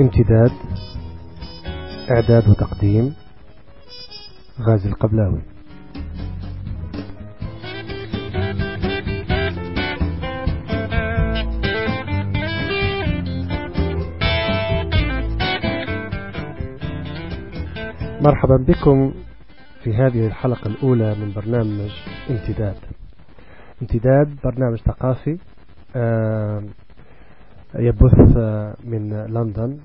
امتداد إعداد وتقديم غازي القبلاوي. مرحبا بكم في هذه الحلقة الأولى من برنامج امتداد. امتداد برنامج ثقافي آه، يبث من لندن.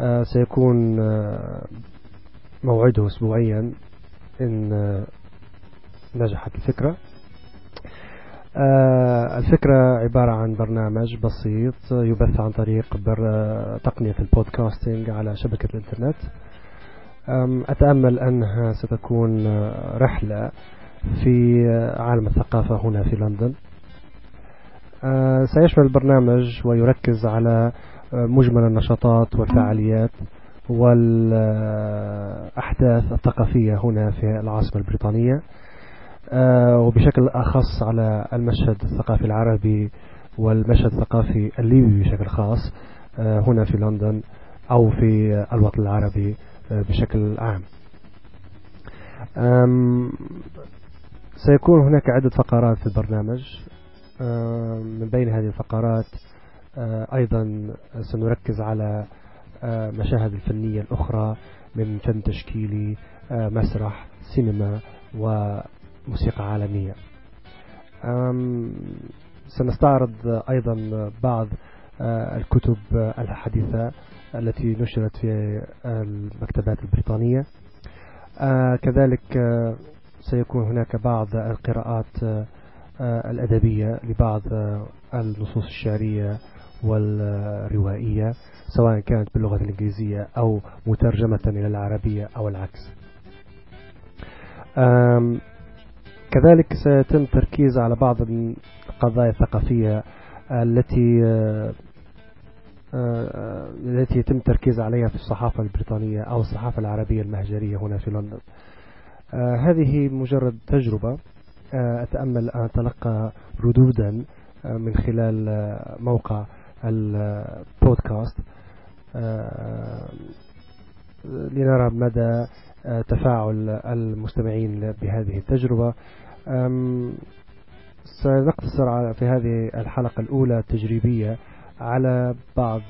آه، سيكون آه، موعده أسبوعيا إن نجحت الفكرة. الفكرة عبارة عن برنامج بسيط يبث عن طريق تقنية البودكاستنج على شبكة الإنترنت. أتأمل أنها ستكون رحلة في عالم الثقافة هنا في لندن. سيشمل البرنامج ويركز على مجمل النشاطات والفعاليات والأحداث الثقافية هنا في العاصمة البريطانية وبشكل أخص على المشهد الثقافي العربي والمشهد الثقافي الليبي بشكل خاص هنا في لندن أو في الوطن العربي بشكل عام. سيكون هناك عدة فقرات في البرنامج. من بين هذه الفقرات أيضا سنركز على مشاهد الفنية الأخرى من فن تشكيلي مسرح سينما وموسيقى عالمية. سنستعرض أيضا بعض الكتب الحديثة التي نشرت في المكتبات البريطانية. كذلك سيكون هناك بعض القراءات الأدبية لبعض النصوص الشعرية والروائية سواء كانت باللغة الإنجليزية أو مترجمة إلى العربية أو العكس. كذلك سيتم تركيز على بعض القضايا الثقافية التي التي يتم التركيز عليها في الصحافة البريطانية أو الصحافة العربية المهجرية هنا في لندن. هذه مجرد تجربة. أتأمل أن أتلقى ردودا من خلال موقع البودكاست. لنرى مدى تفاعل المستمعين بهذه التجربة. سنقتصر في هذه الحلقة الأولى التجريبية على بعض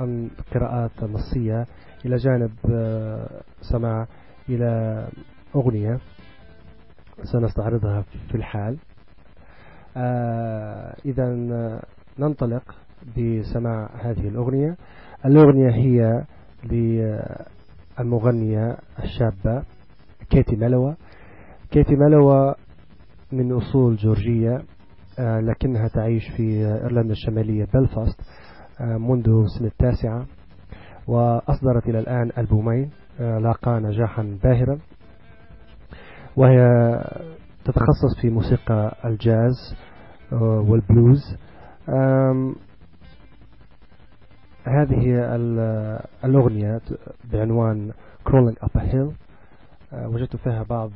القراءات النصية. إلى جانب سماع إلى أغنية. سنستعرضها في الحال. إذا ننطلق بسماع هذه الأغنية. الأغنية هي للمغنية الشابة كيتي ملوى. كيتي ملوى من أصول جورجية لكنها تعيش في إيرلندا الشمالية بلفاست منذ سنة التاسعة وأصدرت إلى الآن ألبومين لاقى نجاحا باهرا. وهي تتخصص في موسيقى الجاز والبلوز. هذه الأغنية بعنوان Crawling Up a Hill. وجدت فيها بعض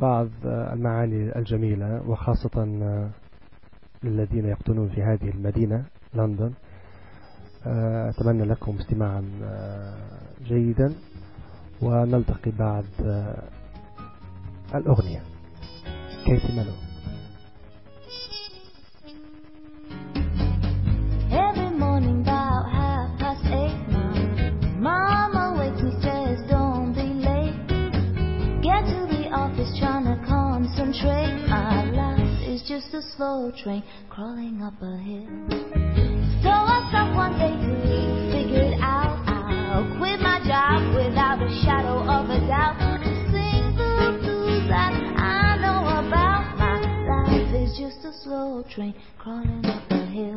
بعض المعاني الجميلة وخاصة للذين يقطنون في هذه المدينة لندن. أتمنى لكم استماعا جيدا. ونلتقي بعد الأغنية كيف ملو Every morning about half past eight, my mama wakes me, says don't be late. Get to the office trying to concentrate. My life is just a slow train crawling up a hill. So I stopped one day to figure it out. I'll quit my job without a shadow of a doubt. To sing the blues that I know about. My life is just a slow train crawling up a hill.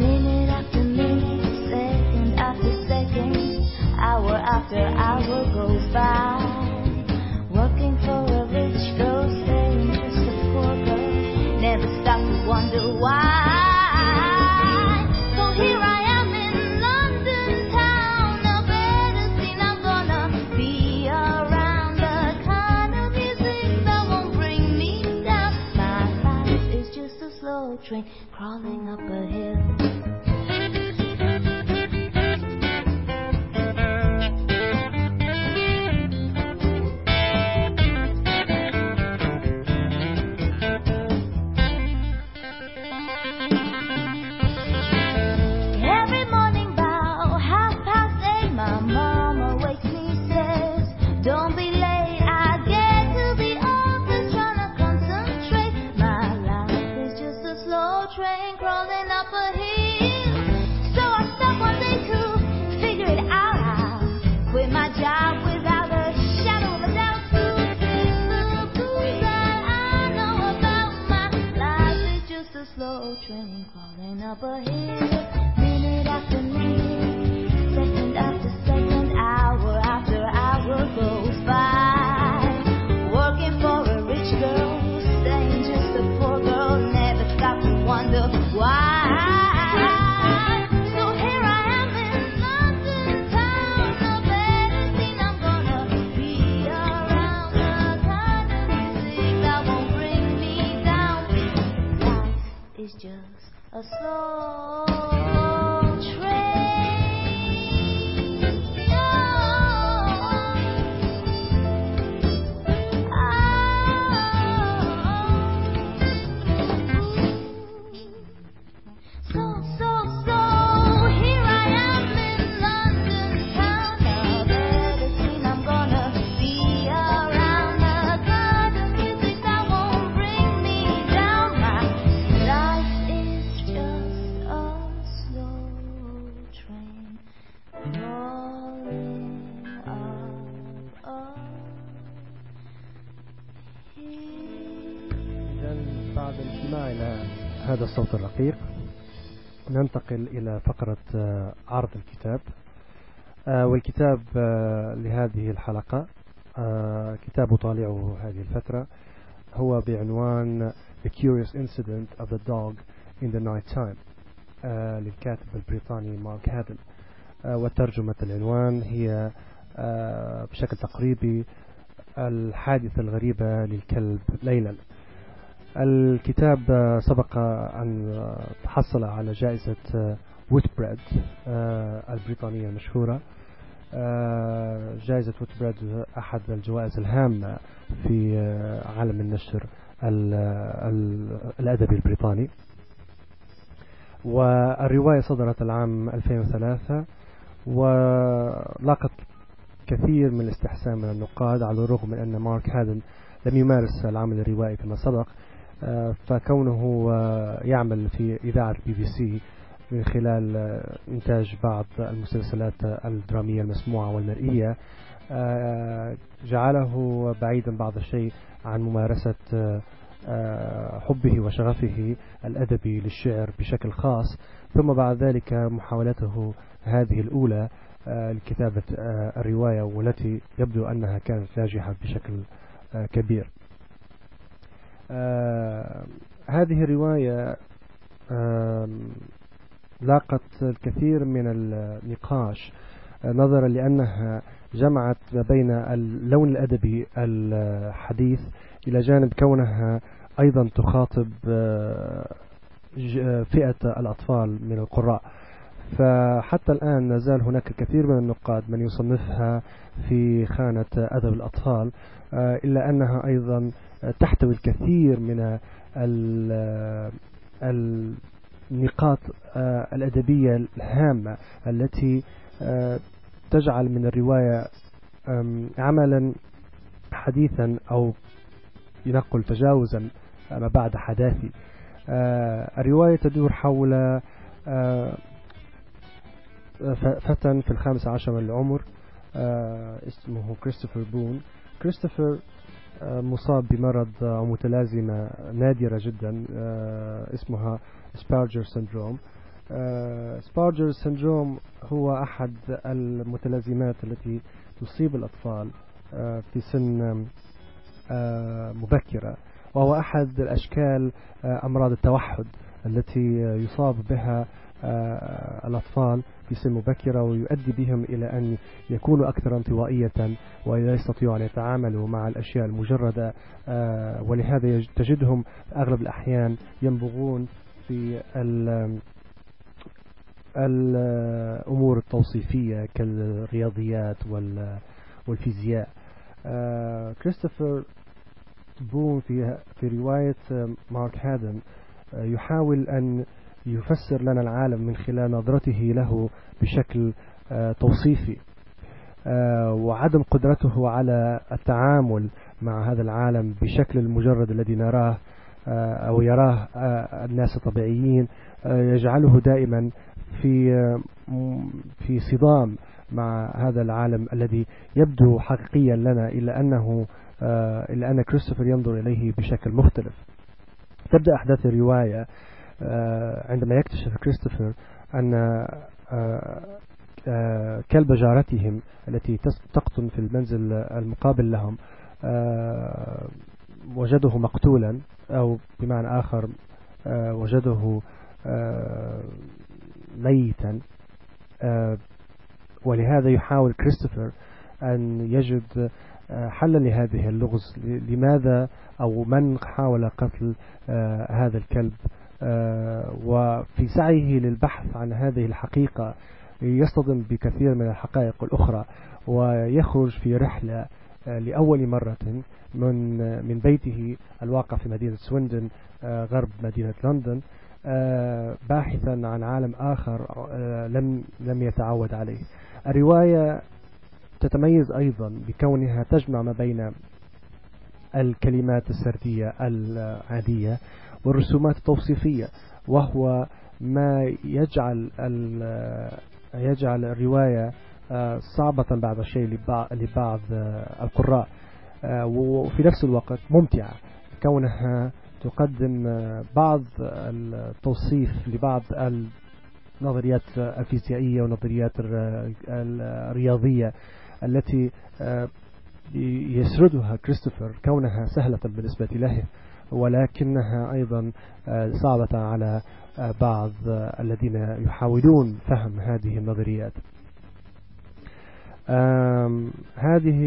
Minute after minute, second after second, hour after hour goes by. Working for a rich girl, staying just a poor girl. Never stop to wonder why. Train crawling up a hill. Over here, minute after minute, 啊，是哦。بعد الاستماع إلى هذا الصوت الرقيق ننتقل إلى فقرة آه، عرض الكتاب. آه، والكتاب آه، لهذه الحلقة كتاب أطالعه هذه الفترة. هو بعنوان The Curious Incident of the Dog in the Night Time للكاتب البريطاني مارك هادن آه، وترجمة العنوان هي آه، بشكل تقريبي الحادثة الغريبة للكلب ليلا. الكتاب آه، سبق أن آه، تحصل على جائزة آه، ووتبريد آه، البريطانية المشهورة آه، جائزة ووتبريد أحد الجوائز الهامة في آه، عالم النشر ال- ال- الأدبي البريطاني. والرواية صدرت العام 2003 ولاقت كثير من الاستحسان من النقاد على الرغم من أن مارك هادن لم يمارس العمل الروائي فيما سبق آه، فكونه آه، يعمل في إذاعة بي بي سي من خلال آه، إنتاج بعض المسلسلات الدرامية المسموعة والمرئية جعله بعيدا بعض الشيء عن ممارسة حبه وشغفه الأدبي للشعر بشكل خاص. ثم بعد ذلك محاولته هذه الأولى آه، لكتابة آه، الرواية والتي يبدو أنها كانت ناجحة بشكل آه، كبير. آه، هذه الرواية لاقت الكثير من النقاش آه، نظرا لأنها جمعت ما بين اللون الأدبي الحديث إلى جانب كونها أيضا تخاطب آه، ج- فئة الأطفال من القراء. فحتى الآن لا زال هناك الكثير من النقاد من يصنفها في خانة أدب الأطفال آه، إلا أنها أيضا تحتوي الكثير من ال- النقاط آه، الأدبية الهامة التي آه، تجعل من الرواية عملا حديثا أو ينقل تجاوزا. ما بعد حداثي. آه، الرواية تدور حول آه، ف- فتى في الخامس عشر من العمر آه، اسمه كريستوفر بون كريستوفر آه، مصاب بمرض متلازمة نادرة جدا آه، اسمها Asperger syndrome Asperger syndrome هو أحد المتلازمات التي تصيب الأطفال آه، في سن آه، مبكرة. وهو أحد الأشكال آه، أمراض التوحد التي يصاب بها آه، الأطفال في سن مبكرة ويؤدي بهم إلى أن يكونوا أكثر انطوائية ولا يستطيعوا أن يتعاملوا مع الأشياء المجردة آه، ولهذا تجدهم أغلب الأحيان ينبغون في ال- الأمور التوصيفية كالرياضيات وال- والفيزياء. كريستوفر بون في في رواية آه، مارك هادن آه، يحاول أن يفسر لنا العالم من خلال نظرته له بشكل آه، توصيفي. وعدم قدرته على التعامل مع هذا العالم بشكل المجرد الذي نراه أو يراه الناس الطبيعيين يجعله دائما في في صدام مع هذا العالم الذي يبدو حقيقيا لنا إلا أنه إلا أن كريستوفر ينظر إليه بشكل مختلف. تبدأ أحداث الرواية عندما يكتشف كريستوفر أن كلب جارتهم التي تقطن في المنزل المقابل لهم وجده مقتولا أو بمعنى آخر وجده ميتا ولهذا يحاول كريستوفر أن يجد آه، حلا لهذه اللغز. لماذا أو من حاول قتل آه، هذا الكلب؟ آه، وفي سعيه للبحث عن هذه الحقيقة يصطدم بكثير من الحقائق الأخرى ويخرج في رحلة لأول مرة من من بيته الواقع في مدينة سويندن غرب مدينة لندن باحثا عن عالم آخر لم لم يتعود عليه. الرواية تتميز أيضا بكونها تجمع ما بين الكلمات السردية العادية والرسومات التوصيفية وهو ما يجعل يجعل الرواية آه، صعبة بعض الشيء لبعض آه، القراء آه، وفي نفس الوقت ممتعة. كونها تقدم بعض التوصيف لبعض النظريات الفيزيائية والنظريات الرياضية التي آه، يسردها كريستوفر كونها سهلة بالنسبة له ولكنها أيضا آه، صعبة على آه، بعض الذين يحاولون فهم هذه النظريات. هذه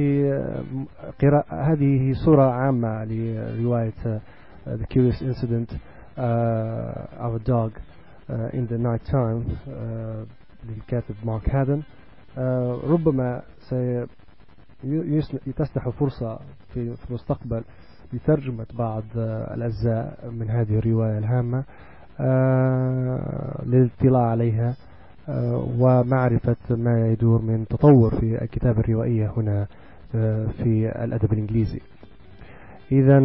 هذه صورة عامة لرواية The Curious Incident of a Dog in the Night Time للكاتب مارك هادن. ربما سيتسنح فرصة في المستقبل لترجمة بعض الأجزاء من هذه الرواية الهامة آه، للاطلاع عليها آه، ومعرفة ما يدور من تطور في الكتابة الروائية هنا آه، في الأدب الإنجليزي. إذا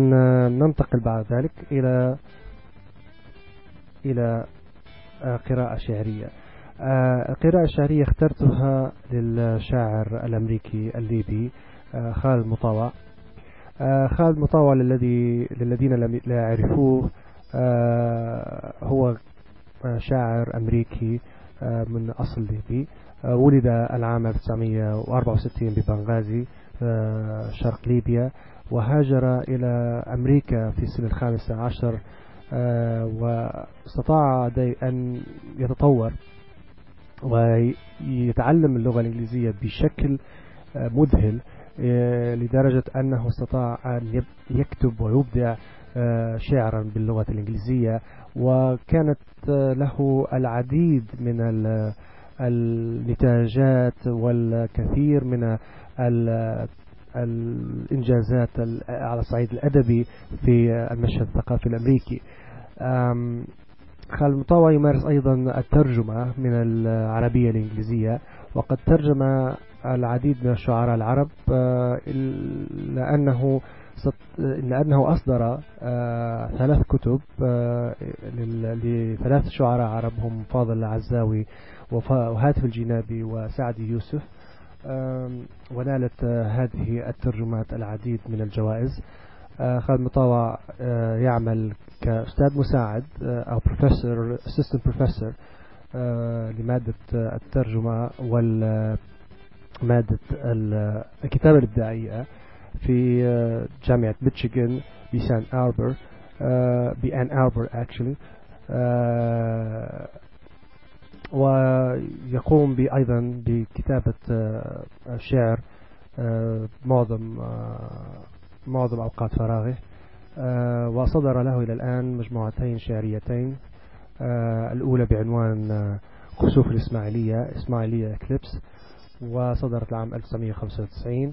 ننتقل بعد ذلك إلى إلى قراءة شعرية. القراءة الشعرية اخترتها للشاعر الأمريكي الليبي آه، خالد مطاوع آه، خالد مطاوع للذي للذين لا يعرفوه آه، هو شاعر أمريكي من أصل ليبي. ولد العام 1964 ببنغازي شرق ليبيا وهاجر إلى أمريكا في السنة الخامسة عشر واستطاع أن يتطور. ويتعلم اللغة الإنجليزية بشكل آه، مذهل آه، لدرجة أنه استطاع أن يكتب ويبدع آه، شعرا باللغة الإنجليزية. وكانت له العديد من النتاجات والكثير من الإنجازات على الصعيد الأدبي في المشهد الثقافي الأمريكي. خالد مطاوع يمارس أيضا الترجمة من العربية الإنجليزية وقد ترجم العديد من الشعراء العرب آه، لأنه لأنه أصدر آه، ثلاث كتب آه، لثلاث شعراء عرب هم فاضل العزاوي وهاتف الجنابي وسعد يوسف ونالت هذه الترجمات العديد من الجوائز. خالد مطاوع يعمل كأستاذ مساعد آه، أو بروفيسور assistant بروفيسور آه، لمادة الترجمة والمادة الكتابة الإبداعية في آه، جامعة ميشيغان بسان أربر بأن أربر actually ويقوم أيضا بكتابة شعر معظم معظم أوقات فراغه. آه، وصدر له إلى الآن مجموعتين شعريتين. آه، الأولى بعنوان آه، خسوف الإسماعيلية إسماعيلية إكليبس وصدرت العام 1995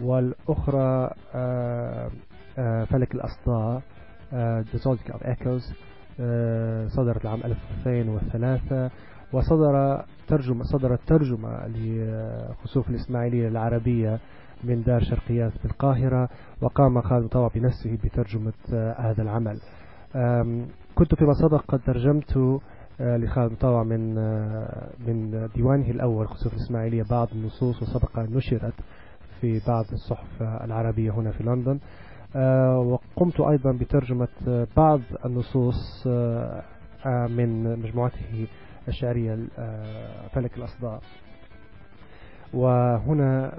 والأخرى فلك الأصداء The Zodiac of Echoes صدرت العام 2003 وصدر ترجمة صدرت ترجمة لخسوف الإسماعيلية العربية من دار شرقيات في القاهرة وقام خالد مطوع بنفسه بترجمة آه، هذا العمل. كنت فيما سبق قد ترجمت آه، لخالد مطوع من آه، من ديوانه الأول خصوص الإسماعيلية بعض النصوص وسبق أن نشرت في بعض الصحف العربية هنا في لندن. وقمت أيضا بترجمة بعض النصوص من مجموعته الشعرية فلك الأصداء. وهنا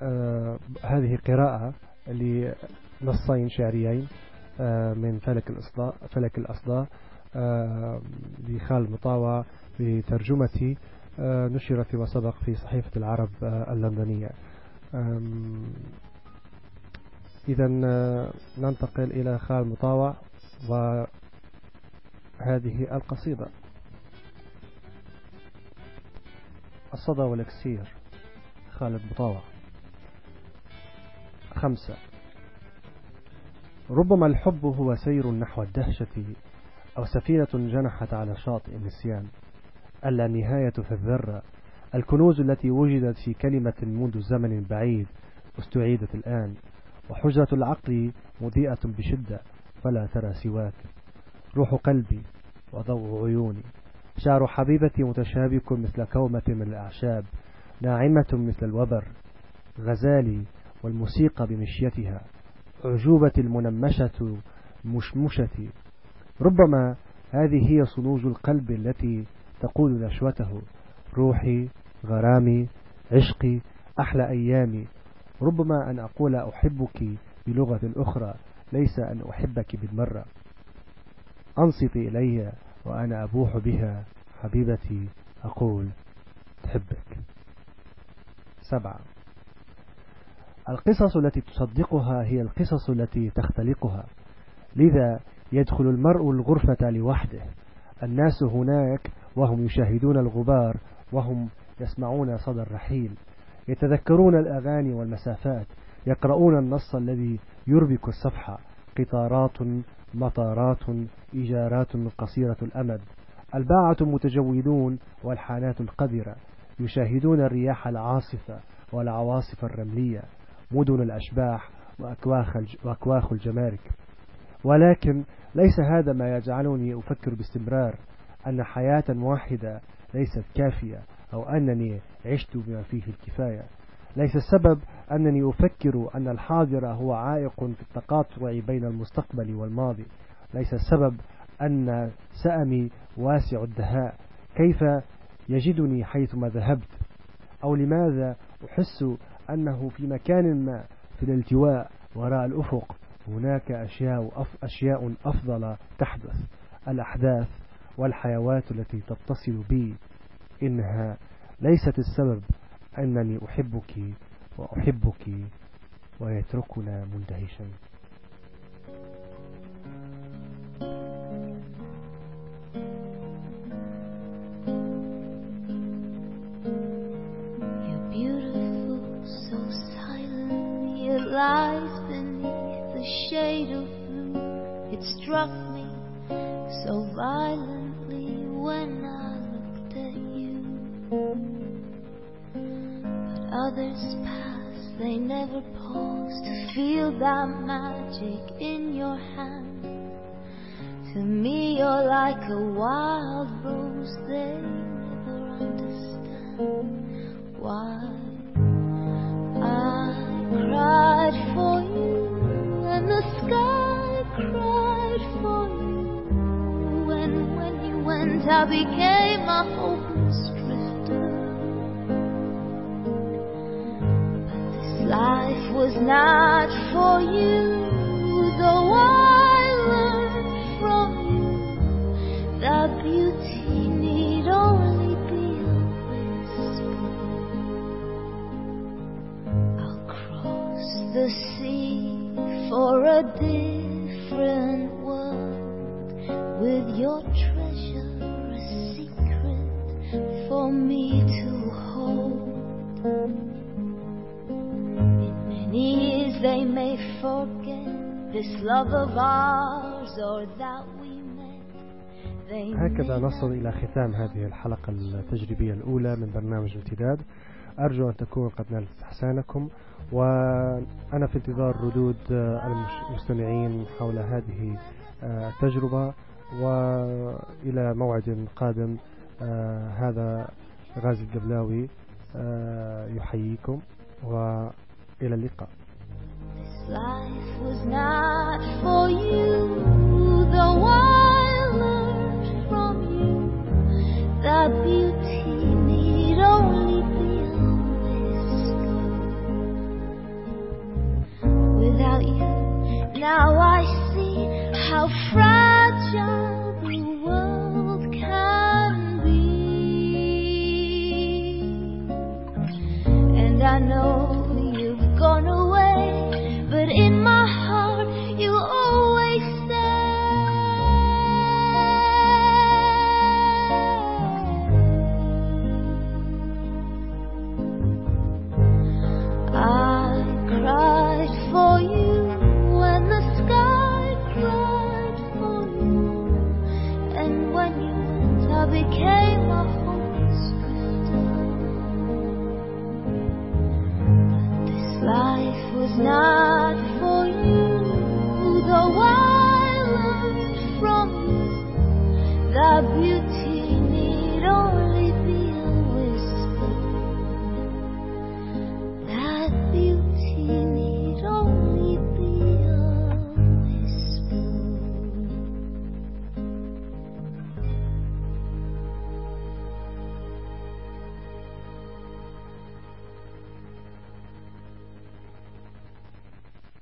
هذه قراءة لنصين شعريين من فلك الأصداء فلك الأصداء لخالد مطاوع بترجمة نشرت فيما سبق في صحيفة العرب اللندنية. إذا ننتقل إلى خال مطاوع وهذه القصيدة. الصدى والأكسير. خالد مطاوع خمسة. ربما الحب هو سير نحو الدهشة أو سفينة جنحت على شاطئ النسيان. ألا نهاية في الذرة. الكنوز التي وجدت في كلمة منذ زمن بعيد استعيدت الآن. وحجرة العقل مضيئة بشدة. فلا ترى سواك. روح قلبي وضوء عيوني. شعر حبيبتي متشابك مثل كومة من الأعشاب. ناعمة مثل الوبر غزالي والموسيقى بمشيتها عجوبة المنمشة مشمشة. ربما هذه هي صنوج القلب التي تقود نشوته. روحي غرامي عشقي أحلى أيامي. ربما أن أقول أحبك بلغة أخرى ليس أن أحبك بالمرة. أنصتي إلي وأنا أبوح بها. حبيبتي أقول تحبك سبعة. القصص التي تصدقها هي القصص التي تختلقها. لذا يدخل المرء الغرفة لوحده. الناس هناك وهم يشاهدون الغبار وهم يسمعون صدى الرحيل. يتذكرون الأغاني والمسافات. يقرؤون النص الذي يربك الصفحة قطارات مطارات إيجارات قصيرة الأمد. الباعة متجودون والحانات القذرة. يشاهدون الرياح العاصفة والعواصف الرملية مدن الأشباح وأكواخ الجمارك. ولكن ليس هذا ما يجعلني أفكر باستمرار أن حياة واحدة ليست كافية أو أنني عشت بما فيه الكفاية. ليس السبب أنني أفكر أن الحاضر هو عائق في التقاطع بين المستقبل والماضي. ليس السبب أن سأمي واسع الدهاء. كيف يجدني حيثما ذهبت أو لماذا أحس أنه في مكان ما في الالتواء وراء الأفق هناك أشياء, أشياء أفضل تحدث الأحداث والحيوات التي تتصل بي إنها ليست السبب أنني أحبك وأحبك ويتركنا مندهشين never pause to feel that magic in your hand. To me, you're like a wild rose, they never understand why I cried for you, and the sky cried for you. When, when you went, I became a hopeless this love of ours or that we هكذا نصل إلى ختام هذه الحلقة التجريبية الأولى من برنامج امتداد أرجو أن تكون قد نالت استحسانكم وأنا في انتظار ردود المستمعين حول هذه التجربة وإلى موعد قادم هذا غازي القبلاوي يحييكم وإلى اللقاء. that be became a